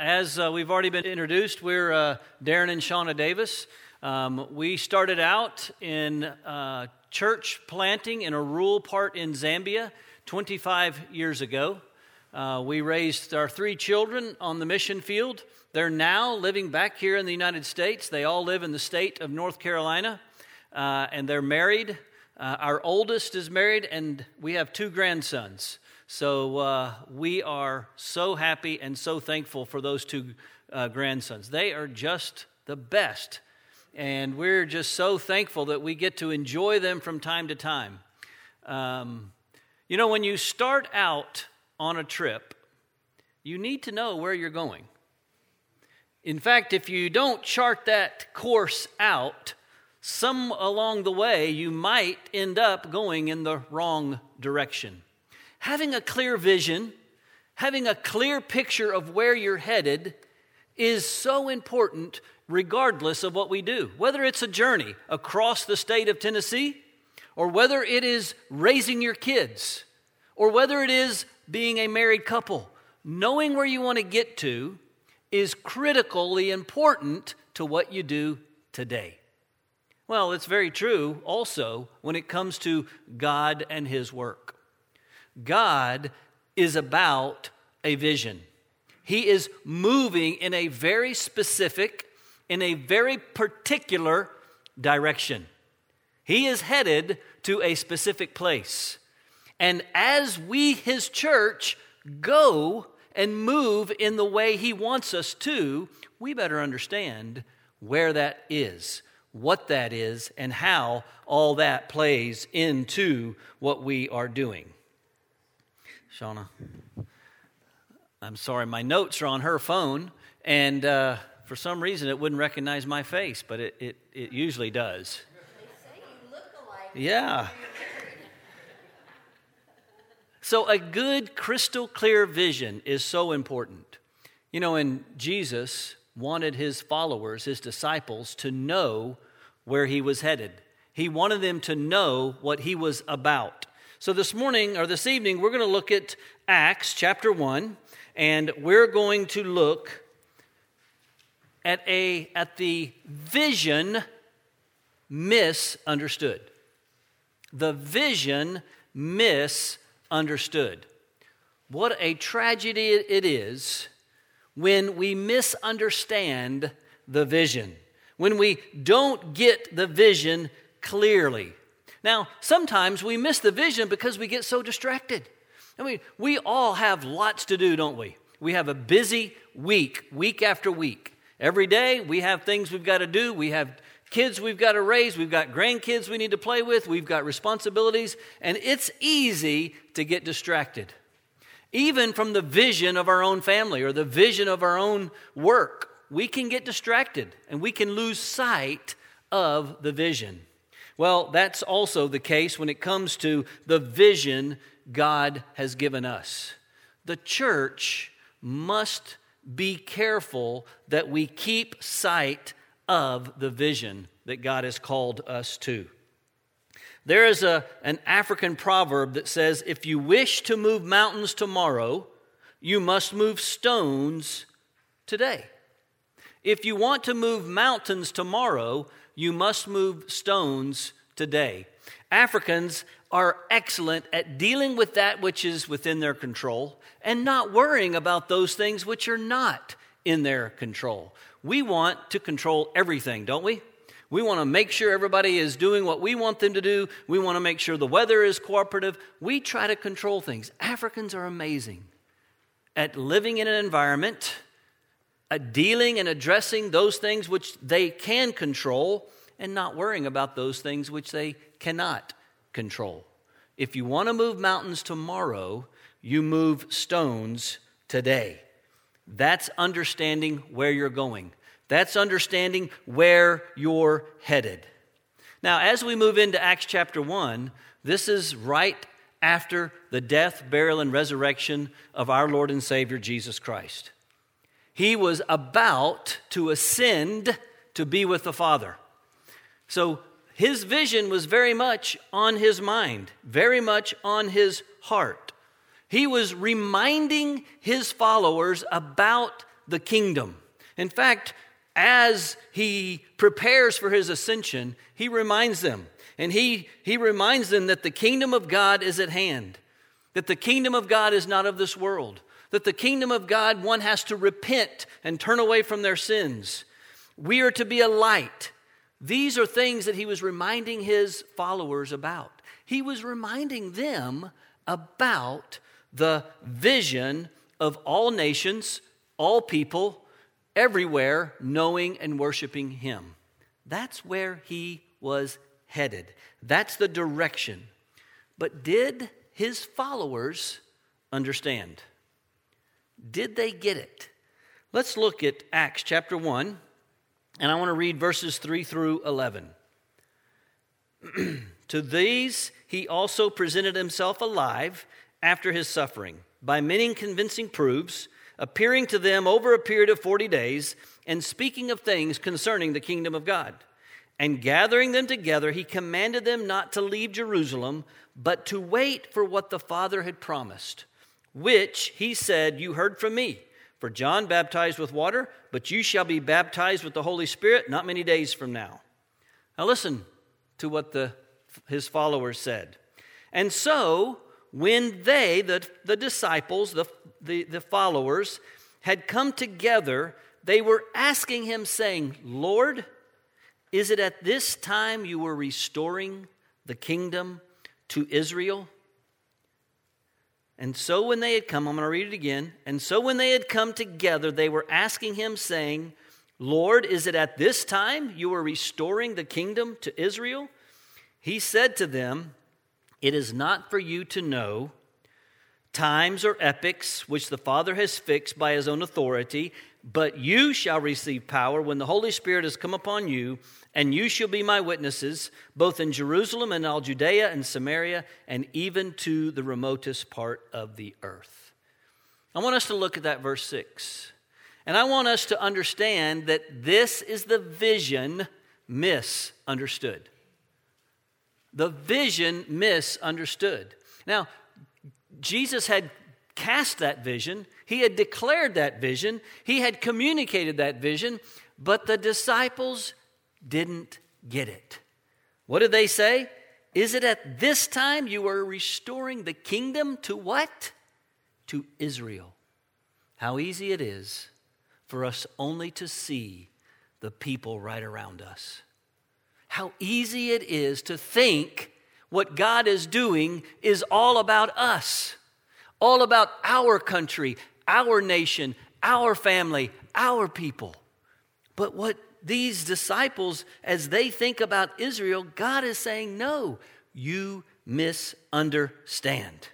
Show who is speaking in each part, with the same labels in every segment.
Speaker 1: As uh, we've already been introduced, we're uh, Daren and Shauna Davis. Um, we started out in uh, church planting in a rural part in Zambia 25 years ago. Uh, we raised our three children on the mission field. They're now living back here in the United States. They all live in the state of North Carolina, uh, and they're married. Uh, our oldest is married, and we have two grandsons. So uh, we are so happy and so thankful for those two uh, grandsons. They are just the best. And we're just so thankful that we get to enjoy them from time to time. Um, you know, when you start out on a trip, you need to know where you're going. In fact, if you don't chart that course out, some along the way you might end up going in the wrong direction having a clear vision, having a clear picture of where you're headed is so important regardless of what we do. Whether it's a journey across the state of Tennessee, or whether it is raising your kids, or whether it is being a married couple, knowing where you want to get to is critically important to what you do today. Well, it's very true also when it comes to God and His work. God is about a vision. He is moving in a very specific, in a very particular direction. He is headed to a specific place. And as we, his church, go and move in the way he wants us to, we better understand where that is, what that is, and how all that plays into what we are doing. Shauna. I'm sorry, my notes are on her phone, and uh, for some reason it wouldn't recognize my face, but it, it, it usually does. Yeah. So, a good, crystal clear vision is so important. You know, and Jesus wanted his followers, his disciples, to know where he was headed. He wanted them to know what he was about. So, this morning or this evening, we're going to look at Acts chapter 1, and we're going to look at, a, at the vision misunderstood. The vision misunderstood. What a tragedy it is when we misunderstand the vision, when we don't get the vision clearly. Now, sometimes we miss the vision because we get so distracted. I mean, we all have lots to do, don't we? We have a busy week, week after week. Every day we have things we've got to do. We have kids we've got to raise. We've got grandkids we need to play with. We've got responsibilities. And it's easy to get distracted, even from the vision of our own family or the vision of our own work. We can get distracted and we can lose sight of the vision. Well, that's also the case when it comes to the vision God has given us. The church must be careful that we keep sight of the vision that God has called us to. There is a, an African proverb that says, If you wish to move mountains tomorrow, you must move stones today. If you want to move mountains tomorrow, you must move stones today. Africans are excellent at dealing with that which is within their control and not worrying about those things which are not in their control. We want to control everything, don't we? We want to make sure everybody is doing what we want them to do. We want to make sure the weather is cooperative. We try to control things. Africans are amazing at living in an environment, dealing and addressing those things which they can control and not worrying about those things which they cannot control. If you want to move mountains tomorrow, you move stones today. That's understanding where you're going. That's understanding where you're headed. Now, as we move into Acts chapter 1, this is right after the death, burial, and resurrection of our Lord and Savior Jesus Christ. He was about to ascend to be with the Father. So his vision was very much on his mind, very much on his heart. He was reminding his followers about the kingdom. In fact, as he prepares for his ascension, he reminds them, and he, he reminds them that the kingdom of God is at hand, that the kingdom of God is not of this world, that the kingdom of God, one has to repent and turn away from their sins. We are to be a light. These are things that he was reminding his followers about. He was reminding them about the vision of all nations, all people, everywhere knowing and worshiping him. That's where he was headed. That's the direction. But did his followers understand? Did they get it? Let's look at Acts chapter 1, and I want to read verses 3 through 11. to these he also presented himself alive after his suffering by many convincing proofs, appearing to them over a period of 40 days and speaking of things concerning the kingdom of God. And gathering them together, he commanded them not to leave Jerusalem, but to wait for what the Father had promised which he said, You heard from me. For John baptized with water, but you shall be baptized with the Holy Spirit not many days from now. Now listen to what the, his followers said. And so, when they, the, the disciples, the, the, the followers, had come together, they were asking him, saying, Lord, is it at this time you were restoring the kingdom to Israel? And so when they had come, I'm going to read it again. And so when they had come together, they were asking him, saying, Lord, is it at this time you are restoring the kingdom to Israel? He said to them, It is not for you to know times or epochs which the Father has fixed by his own authority, but you shall receive power when the Holy Spirit has come upon you and you shall be my witnesses, both in Jerusalem and all Judea and Samaria, and even to the remotest part of the earth. I want us to look at that verse 6. And I want us to understand that this is the vision misunderstood. The vision misunderstood. Now, Jesus had cast that vision, he had declared that vision, he had communicated that vision, but the disciples didn't get it. What did they say? Is it at this time you are restoring the kingdom to what? To Israel. How easy it is for us only to see the people right around us. How easy it is to think what God is doing is all about us, all about our country, our nation, our family, our people. But what these disciples, as they think about Israel, God is saying, No, you misunderstand.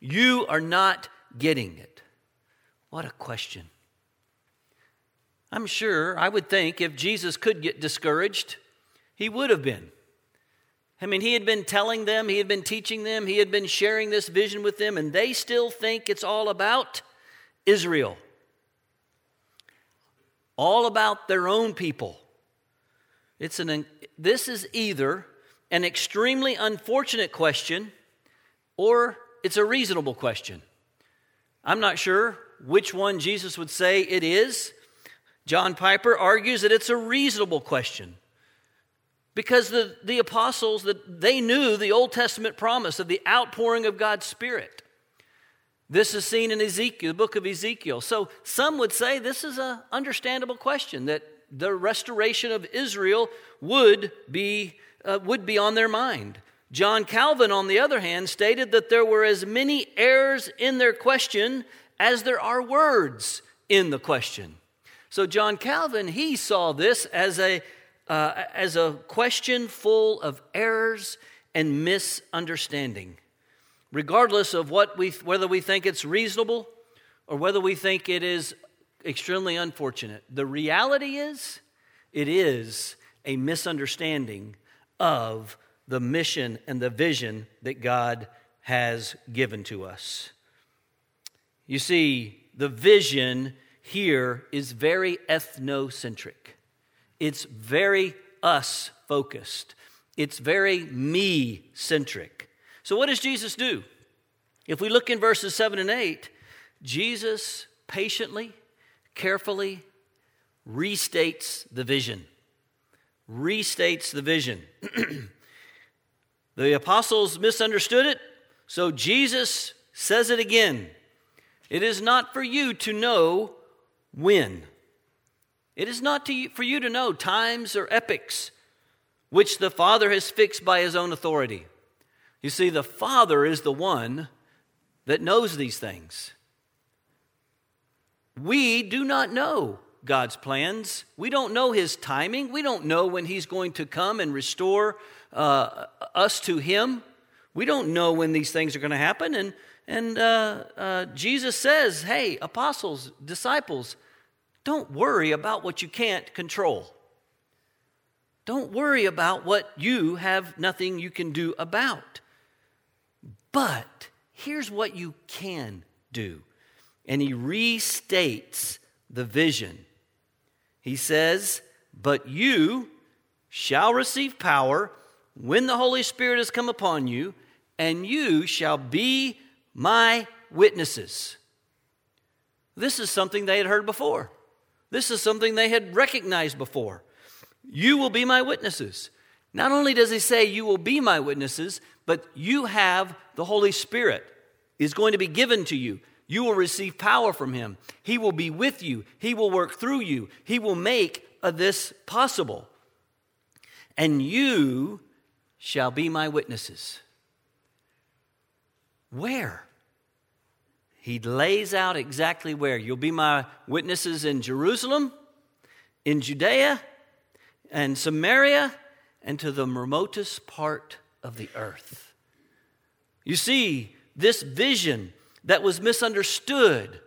Speaker 1: You are not getting it. What a question. I'm sure, I would think, if Jesus could get discouraged, he would have been. I mean, he had been telling them, he had been teaching them, he had been sharing this vision with them, and they still think it's all about Israel all about their own people. It's an, this is either an extremely unfortunate question or it's a reasonable question. I'm not sure which one Jesus would say it is. John Piper argues that it's a reasonable question because the, the apostles that they knew the Old Testament promise of the outpouring of God's Spirit. This is seen in Ezekiel, the book of Ezekiel. So some would say this is an understandable question that the restoration of Israel would be, uh, would be on their mind. John Calvin, on the other hand, stated that there were as many errors in their question as there are words in the question. So John Calvin, he saw this as a, uh, as a question full of errors and misunderstanding regardless of what we, whether we think it's reasonable or whether we think it is extremely unfortunate. The reality is, it is a misunderstanding of the mission and the vision that God has given to us. You see, the vision here is very ethnocentric. It's very us focused. It's very me centric. So, what does Jesus do? If we look in verses 7 and 8, Jesus patiently, carefully restates the vision. Restates the vision. the apostles misunderstood it, so Jesus says it again. It is not for you to know when. It is not to, for you to know times or epochs which the Father has fixed by his own authority. You see, the Father is the one that knows these things. We do not know God's plans. We don't know His timing. We don't know when He's going to come and restore uh, us to Him. We don't know when these things are going to happen. And, and uh, uh, Jesus says, hey, apostles, disciples, don't worry about what you can't control. Don't worry about what you have nothing you can do about. But here's what you can do. And he restates the vision. He says, But you shall receive power when the Holy Spirit has come upon you, and you shall be my witnesses. This is something they had heard before. This is something they had recognized before. You will be my witnesses. Not only does he say, You will be my witnesses, but you have the Holy Spirit is going to be given to you. You will receive power from him. He will be with you. He will work through you. He will make this possible. And you shall be my witnesses. Where? He lays out exactly where. You'll be my witnesses in Jerusalem, in Judea, and Samaria, and to the remotest part of the earth. You see, this vision that was misunderstood,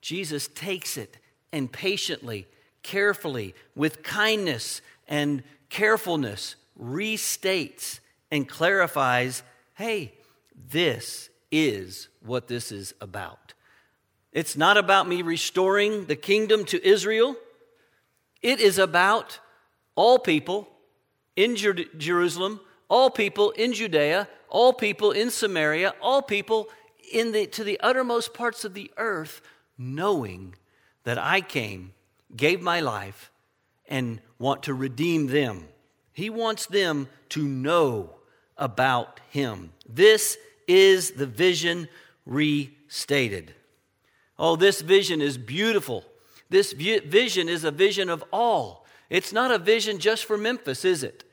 Speaker 1: Jesus takes it and patiently, carefully, with kindness and carefulness, restates and clarifies hey, this is what this is about. It's not about me restoring the kingdom to Israel. It is about all people in Jer- Jerusalem, all people in Judea, all people in Samaria, all people in the, to the uttermost parts of the earth, knowing that I came, gave my life, and want to redeem them. He wants them to know about Him. This is the vision restated. Oh, this vision is beautiful. This vision is a vision of all. It's not a vision just for Memphis, is it?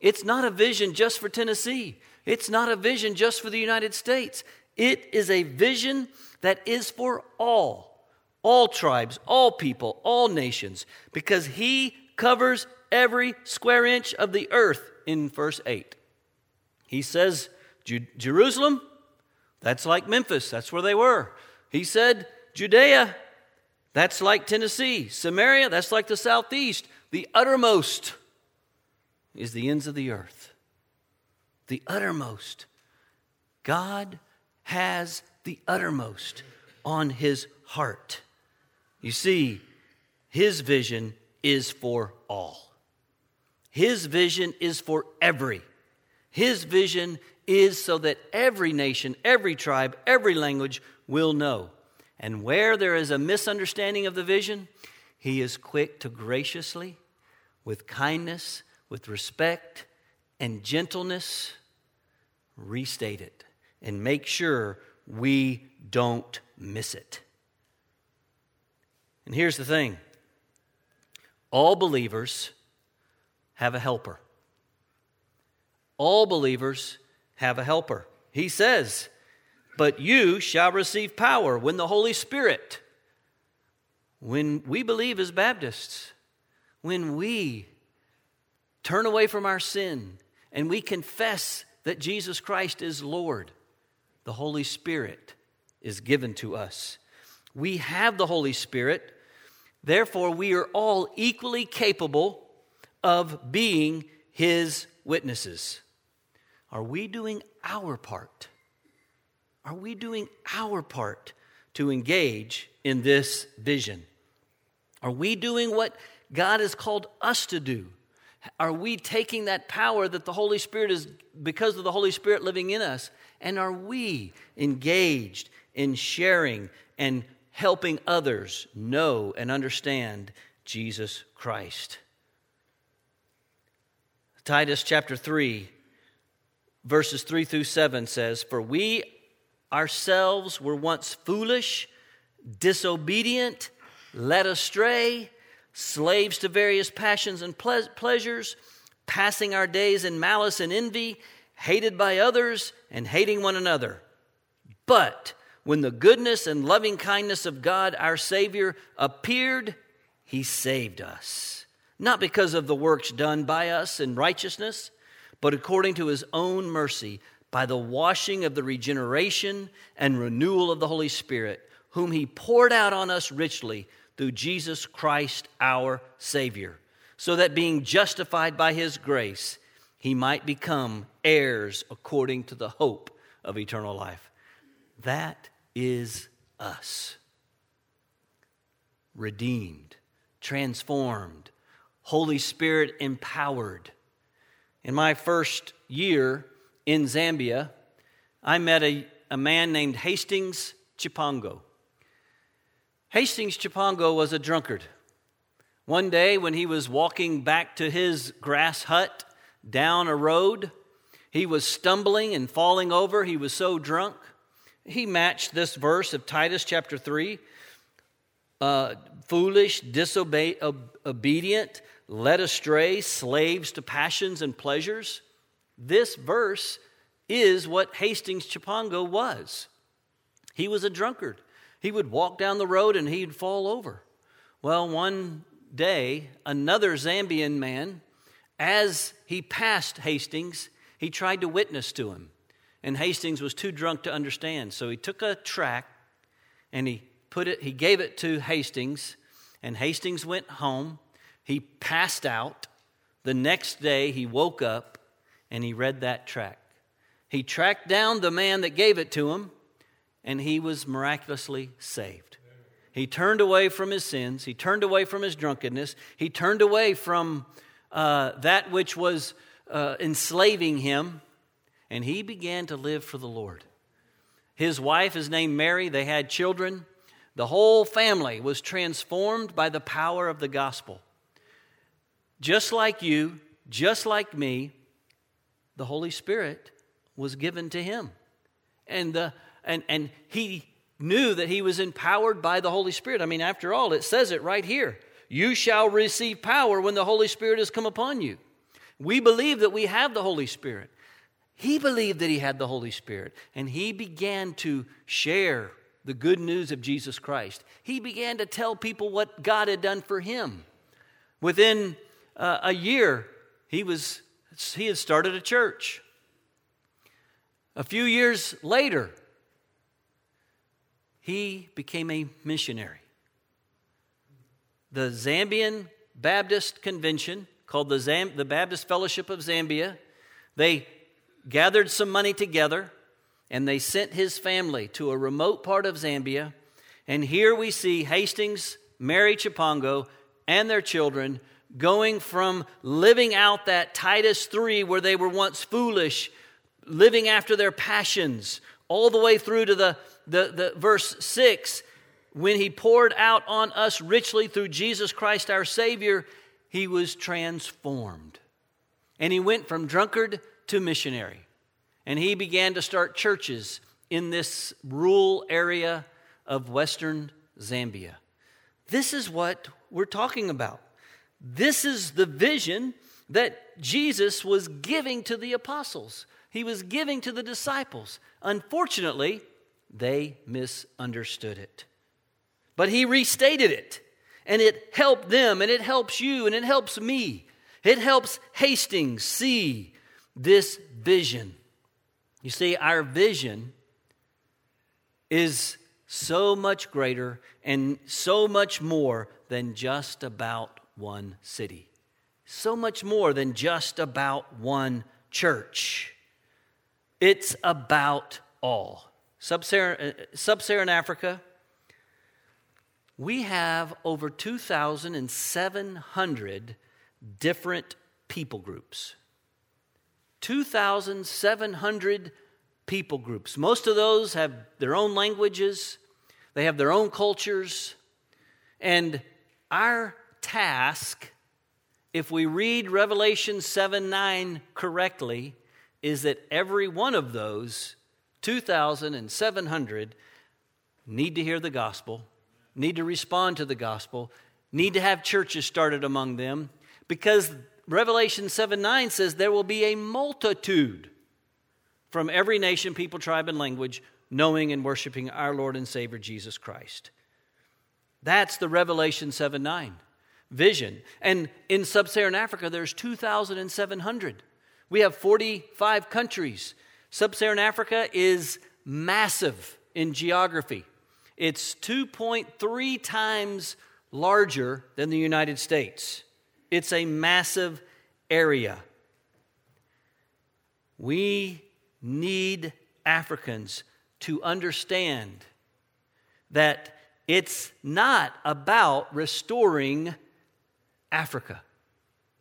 Speaker 1: It's not a vision just for Tennessee. It's not a vision just for the United States. It is a vision that is for all, all tribes, all people, all nations, because He covers every square inch of the earth in verse 8. He says, Jerusalem, that's like Memphis, that's where they were. He said, Judea, that's like Tennessee. Samaria, that's like the southeast. The uttermost is the ends of the earth. The uttermost. God has the uttermost on his heart. You see, his vision is for all. His vision is for every. His vision is so that every nation, every tribe, every language will know. And where there is a misunderstanding of the vision, he is quick to graciously, with kindness, with respect, and gentleness, restate it and make sure we don't miss it. And here's the thing all believers have a helper. All believers have a helper. He says, But you shall receive power when the Holy Spirit, when we believe as Baptists, when we turn away from our sin and we confess that Jesus Christ is Lord the Holy Spirit is given to us. We have the Holy Spirit, therefore, we are all equally capable of being His witnesses. Are we doing our part? Are we doing our part to engage in this vision? Are we doing what God has called us to do? Are we taking that power that the Holy Spirit is, because of the Holy Spirit living in us, and are we engaged in sharing and helping others know and understand Jesus Christ. Titus chapter 3, verses 3 through 7 says, For we ourselves were once foolish, disobedient, led astray, slaves to various passions and ple- pleasures, passing our days in malice and envy, hated by others, and hating one another. But when the goodness and loving kindness of God our Savior appeared, He saved us. Not because of the works done by us in righteousness, but according to His own mercy, by the washing of the regeneration and renewal of the Holy Spirit, whom He poured out on us richly through Jesus Christ our Savior, so that being justified by His grace, He might become heirs according to the hope of eternal life. That is us. Redeemed, transformed, Holy Spirit empowered. In my first year in Zambia, I met a, a man named Hastings Chipango. Hastings Chipango was a drunkard. One day, when he was walking back to his grass hut down a road, he was stumbling and falling over. He was so drunk. He matched this verse of Titus chapter 3 uh, foolish, disobedient, led astray, slaves to passions and pleasures. This verse is what Hastings Chipango was. He was a drunkard. He would walk down the road and he'd fall over. Well, one day, another Zambian man, as he passed Hastings, he tried to witness to him and Hastings was too drunk to understand. So he took a track and he put it, he gave it to Hastings, and Hastings went home. He passed out. The next day he woke up and he read that track. He tracked down the man that gave it to him, and he was miraculously saved. He turned away from his sins. He turned away from his drunkenness. He turned away from uh, that which was uh, enslaving him and he began to live for the Lord. His wife is named Mary, they had children. The whole family was transformed by the power of the gospel. Just like you, just like me, the Holy Spirit was given to him. And, the, and, and he knew that he was empowered by the Holy Spirit. I mean, after all, it says it right here You shall receive power when the Holy Spirit has come upon you. We believe that we have the Holy Spirit. He believed that he had the Holy Spirit, and he began to share the good news of Jesus Christ. He began to tell people what God had done for him. Within uh, a year, he, was, he had started a church. A few years later, he became a missionary. The Zambian Baptist Convention, called the, Zam- the Baptist Fellowship of Zambia, they gathered some money together and they sent his family to a remote part of Zambia. And here we see Hastings, Mary Chipango, and their children going from living out that Titus 3 where they were once foolish, living after their passions, all the way through to the, the, the verse 6 when he poured out on us richly through Jesus Christ our Savior, he was transformed. And he went from drunkard to missionary. And he began to start churches in this rural area of western Zambia. This is what we're talking about. This is the vision that Jesus was giving to the apostles, he was giving to the disciples. Unfortunately, they misunderstood it. But he restated it, and it helped them, and it helps you, and it helps me. It helps Hastings see this vision. You see, our vision is so much greater and so much more than just about one city, so much more than just about one church. It's about all. Sub Saharan uh, Africa, we have over 2,700 different people groups. 2,700 people groups. Most of those have their own languages. they have their own cultures. And our task, if we read Revelation 7 9 correctly, is that every one of those 2,700 need to hear the gospel, need to respond to the gospel, need to have churches started among them, because Revelation 7 9 says there will be a multitude from every nation, people, tribe, and language knowing and worshiping our Lord and Savior Jesus Christ. That's the Revelation 7 9 vision. And in sub Saharan Africa, there's 2,700. We have 45 countries. Sub Saharan Africa is massive in geography, it's 2.3 times larger than the United States. It's a massive area. We need Africans to understand that it's not about restoring Africa.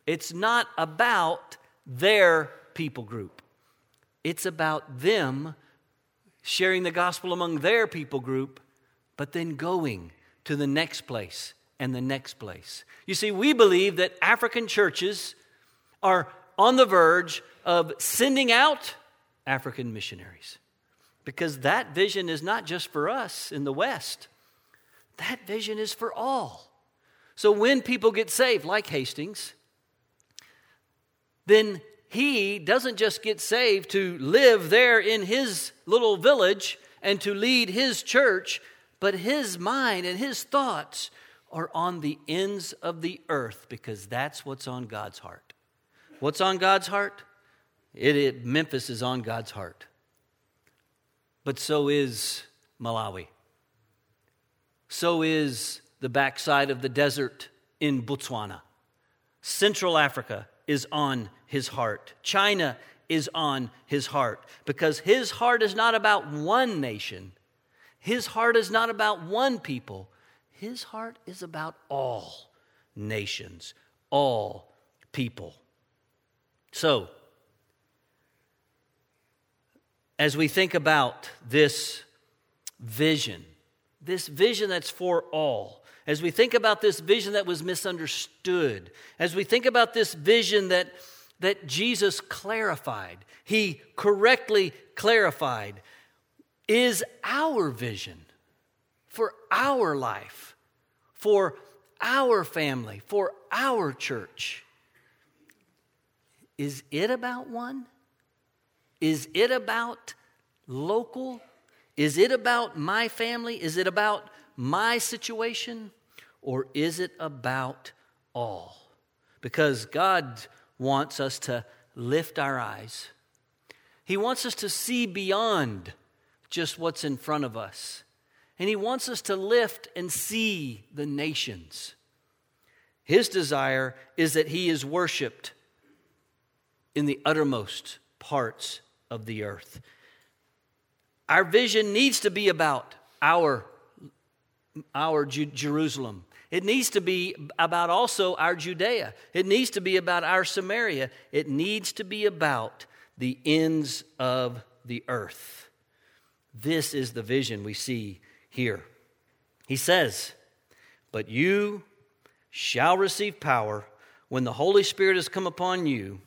Speaker 1: It's not about their people group. It's about them sharing the gospel among their people group, but then going to the next place and the next place. You see, we believe that African churches are on the verge of sending out African missionaries. Because that vision is not just for us in the West, that vision is for all. So when people get saved, like Hastings, then he doesn't just get saved to live there in his little village and to lead his church, but his mind and his thoughts are on the ends of the earth because that's what's on God's heart. What's on God's heart? It, it, Memphis is on God's heart but so is Malawi. So is the backside of the desert in Botswana. Central Africa is on his heart. China is on his heart because his heart is not about one nation. His heart is not about one people. His heart is about all nations, all people. So, as we think about this vision, this vision that's for all, as we think about this vision that was misunderstood, as we think about this vision that, that Jesus clarified, he correctly clarified, is our vision for our life, for our family, for our church. Is it about one? Is it about local? Is it about my family? Is it about my situation? Or is it about all? Because God wants us to lift our eyes. He wants us to see beyond just what's in front of us. And He wants us to lift and see the nations. His desire is that He is worshiped in the uttermost parts of the earth. Our vision needs to be about our, our Jerusalem. It needs to be about also our Judea. It needs to be about our Samaria. It needs to be about the ends of the earth. This is the vision we see here. He says, But you shall receive power when the Holy Spirit has come upon you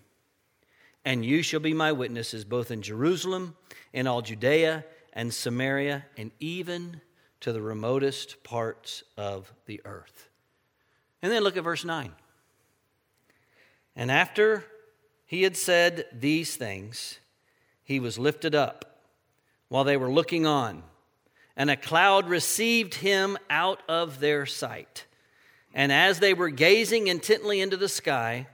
Speaker 1: and you shall be my witnesses both in Jerusalem, in all Judea and Samaria, and even to the remotest parts of the earth. And then look at verse 9. And after he had said these things, he was lifted up while they were looking on, and a cloud received him out of their sight. And as they were gazing intently into the sky,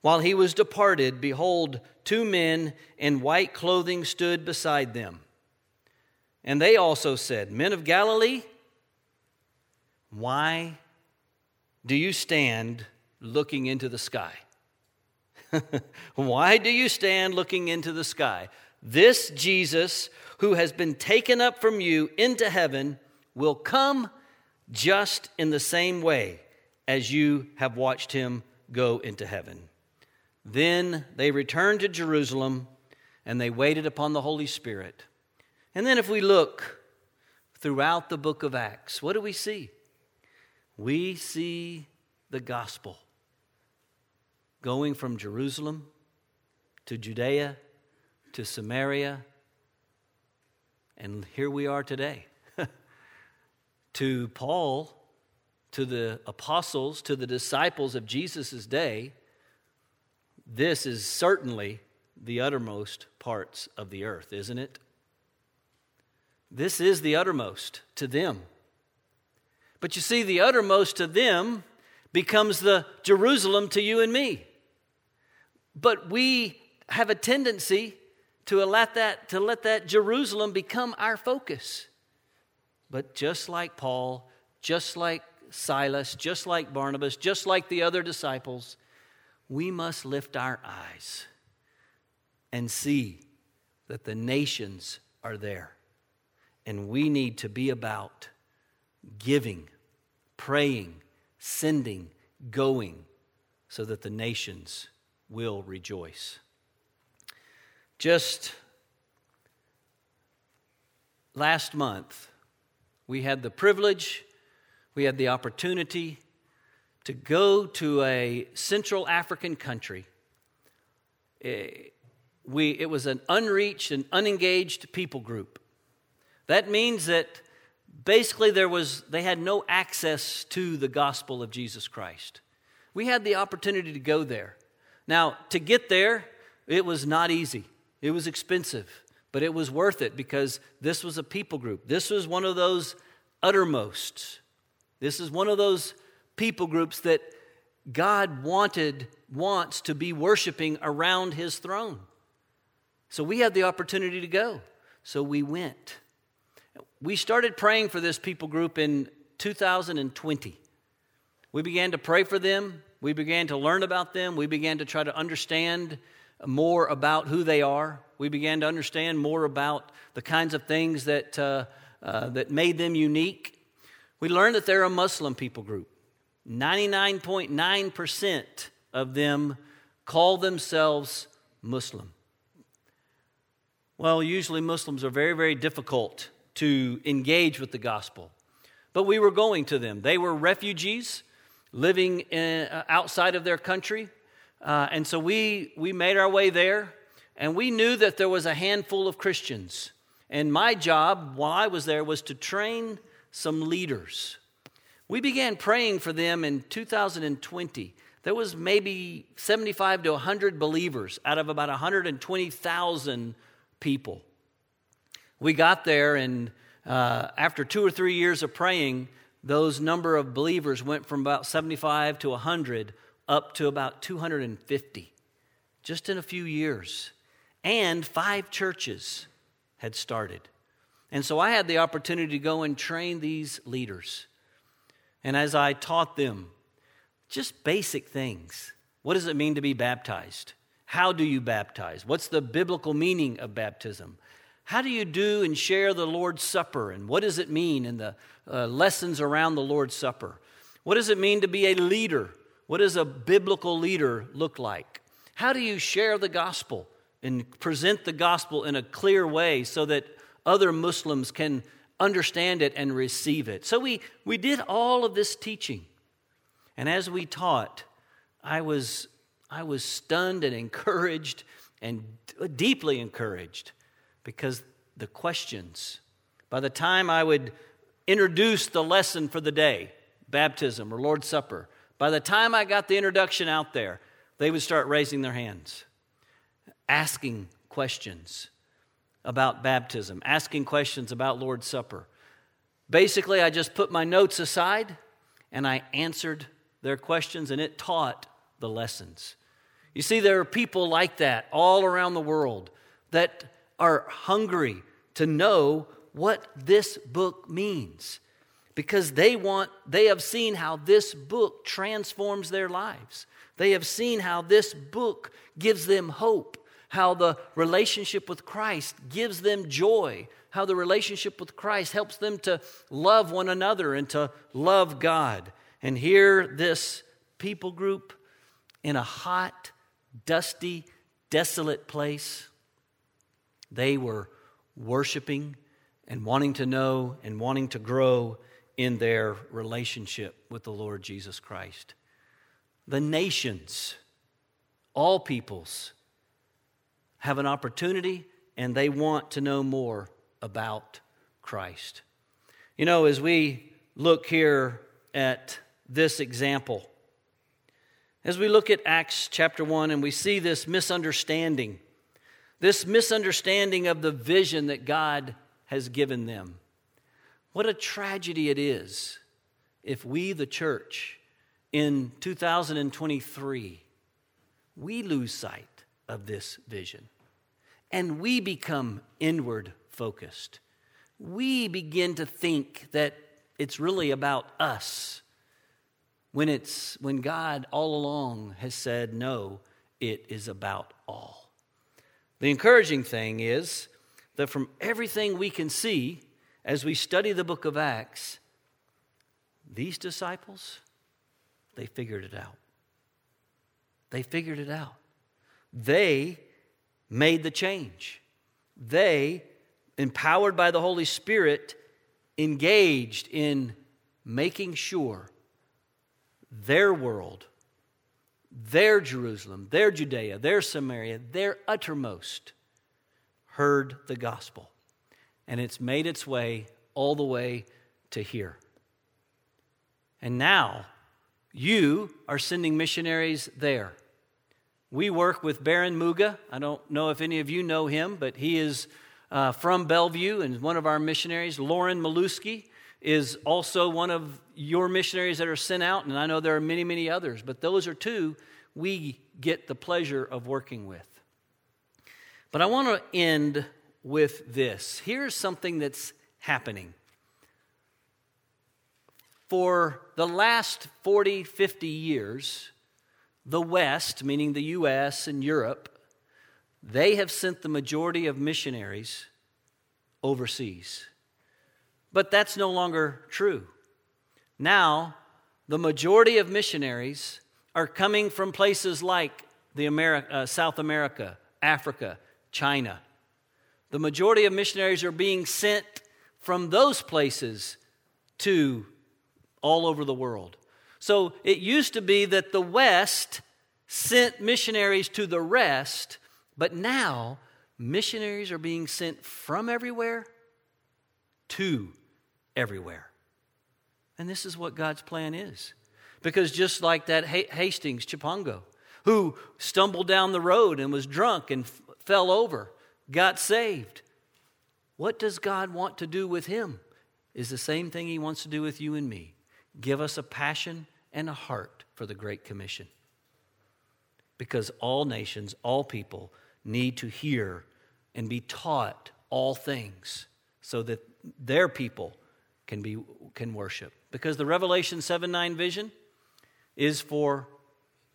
Speaker 1: while he was departed, behold, two men in white clothing stood beside them. And they also said, Men of Galilee, why do you stand looking into the sky? why do you stand looking into the sky? This Jesus, who has been taken up from you into heaven, will come just in the same way as you have watched him go into heaven. Then they returned to Jerusalem and they waited upon the Holy Spirit. And then, if we look throughout the book of Acts, what do we see? We see the gospel going from Jerusalem to Judea to Samaria, and here we are today. to Paul, to the apostles, to the disciples of Jesus' day, this is certainly the uttermost parts of the earth, isn't it? This is the uttermost to them. But you see, the uttermost to them becomes the Jerusalem to you and me. But we have a tendency to let that, to let that Jerusalem become our focus. But just like Paul, just like Silas, just like Barnabas, just like the other disciples, we must lift our eyes and see that the nations are there. And we need to be about giving, praying, sending, going, so that the nations will rejoice. Just last month, we had the privilege, we had the opportunity to go to a Central African country. Eh, we, it was an unreached and unengaged people group. That means that basically there was, they had no access to the gospel of Jesus Christ. We had the opportunity to go there. Now, to get there, it was not easy. It was expensive, but it was worth it because this was a people group. This was one of those uttermost. This is one of those people groups that God wanted, wants to be worshiping around his throne. So we had the opportunity to go. So we went. We started praying for this people group in 2020. We began to pray for them. We began to learn about them. We began to try to understand more about who they are. We began to understand more about the kinds of things that, uh, uh, that made them unique. We learned that they're a Muslim people group. 99.9% of them call themselves Muslim. Well, usually Muslims are very, very difficult to engage with the gospel. But we were going to them. They were refugees living in, uh, outside of their country. Uh, and so we, we made our way there, and we knew that there was a handful of Christians. And my job while I was there was to train some leaders. We began praying for them in 2020. There was maybe 75 to 100 believers out of about 120,000 people. We got there, and uh, after two or three years of praying, those number of believers went from about 75 to 100 up to about 250 just in a few years. And five churches had started. And so I had the opportunity to go and train these leaders. And as I taught them just basic things what does it mean to be baptized? How do you baptize? What's the biblical meaning of baptism? How do you do and share the Lord's Supper? And what does it mean in the uh, lessons around the Lord's Supper? What does it mean to be a leader? What does a biblical leader look like? How do you share the gospel and present the gospel in a clear way so that other Muslims can understand it and receive it? So we, we did all of this teaching. And as we taught, I was, I was stunned and encouraged and deeply encouraged because the questions, by the time I would introduce the lesson for the day, baptism or Lord's Supper, by the time I got the introduction out there, they would start raising their hands, asking questions about baptism, asking questions about Lord's Supper. Basically, I just put my notes aside and I answered their questions, and it taught the lessons. You see, there are people like that all around the world that are hungry to know what this book means because they want they have seen how this book transforms their lives. They have seen how this book gives them hope how the relationship with Christ gives them joy how the relationship with Christ helps them to love one another and to love God. And here this people group in a hot dusty desolate place they were worshiping and wanting to know and wanting to grow in their relationship with the Lord Jesus Christ. The nations, all peoples, have an opportunity and they want to know more about Christ. You know, as we look here at this example, as we look at Acts chapter 1 and we see this misunderstanding, this misunderstanding of the vision that God has given them, what a tragedy it is if we, the church, in 2023, we lose sight of this vision and we become inward focused. We begin to think that it's really about us when it's when God all along has said no, it is about. The encouraging thing is that from everything we can see as we study the book of Acts, these disciples, they figured it out. They figured it out. They made the change. They, empowered by the Holy Spirit, engaged in making sure their world, their Jerusalem, their Judea, their Samaria, their uttermost heard the gospel. And it's made its way all the way to here. And now you are sending missionaries there. We work with Baron Muga. I don't know if any of you know him, but he is uh, from Bellevue and one of our missionaries. Lauren Maluski is also one of your missionaries that are sent out, and I know there are many, many others, but those are two we get the pleasure of working with. But I want to end with this. Here's something that's happening. For the last 40, 50 years, the West, meaning the US and Europe, they have sent the majority of missionaries overseas. But that's no longer true. Now, the majority of missionaries are coming from places like the America, uh, South America, Africa, China. The majority of missionaries are being sent from those places to all over the world. So it used to be that the West sent missionaries to the rest, but now missionaries are being sent from everywhere to everywhere. And this is what God's plan is. Because just like that Hastings Chipango, who stumbled down the road and was drunk and f- fell over, got saved. What does God want to do with him? Is the same thing he wants to do with you and me. Give us a passion and a heart for the Great Commission. Because all nations, all people need to hear and be taught all things so that their people can, be, can worship. Because the Revelation 7 9 vision is for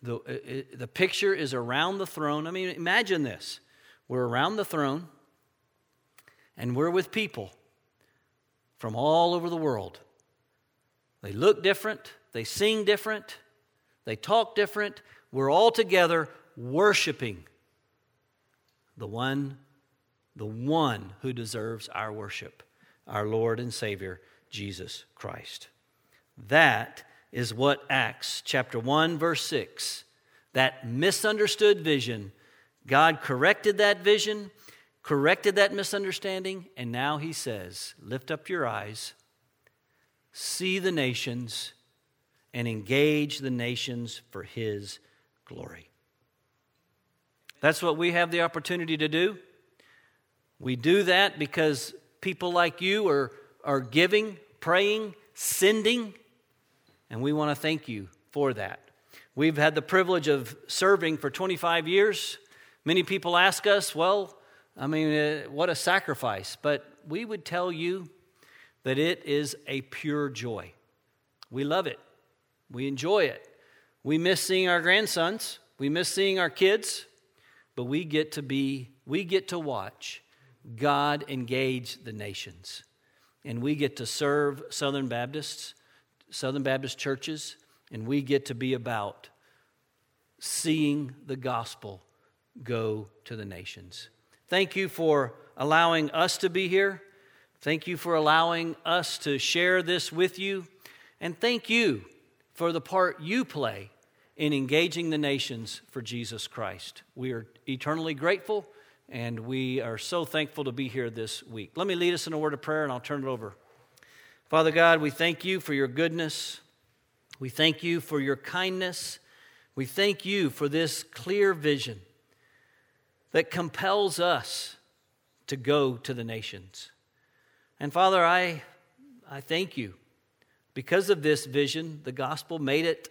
Speaker 1: the, uh, uh, the picture is around the throne. I mean, imagine this we're around the throne and we're with people from all over the world. They look different, they sing different, they talk different. We're all together worshiping the one, the one who deserves our worship, our Lord and Savior, Jesus Christ. That is what Acts chapter 1 verse 6, that misunderstood vision, God corrected that vision, corrected that misunderstanding, and now he says, lift up your eyes, see the nations and engage the nations for his glory. That's what we have the opportunity to do. We do that because people like you are are giving, praying, sending, and we want to thank you for that. We've had the privilege of serving for 25 years. Many people ask us, well, I mean, uh, what a sacrifice. But we would tell you that it is a pure joy. We love it, we enjoy it. We miss seeing our grandsons, we miss seeing our kids, but we get to be, we get to watch God engage the nations and we get to serve Southern Baptists, Southern Baptist churches, and we get to be about seeing the gospel go to the nations. Thank you for allowing us to be here. Thank you for allowing us to share this with you. And thank you for the part you play in engaging the nations for Jesus Christ. We are eternally grateful and we are so thankful to be here this week. Let me lead us in a word of prayer and I'll turn it over. Father God, we thank you for your goodness. We thank you for your kindness. We thank you for this clear vision that compels us to go to the nations. And Father, I, I thank you. Because of this vision, the gospel made it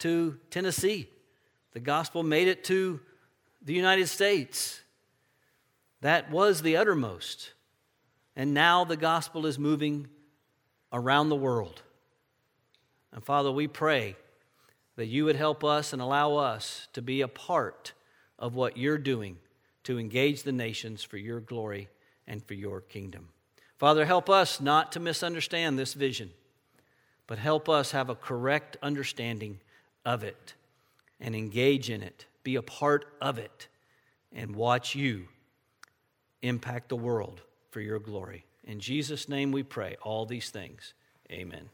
Speaker 1: to Tennessee, the gospel made it to the United States. That was the uttermost. And now the gospel is moving around the world. And Father, we pray that you would help us and allow us to be a part of what you're doing to engage the nations for your glory and for your kingdom. Father, help us not to misunderstand this vision, but help us have a correct understanding of it and engage in it, be a part of it, and watch you impact the world for your glory. In Jesus' name we pray all these things. Amen.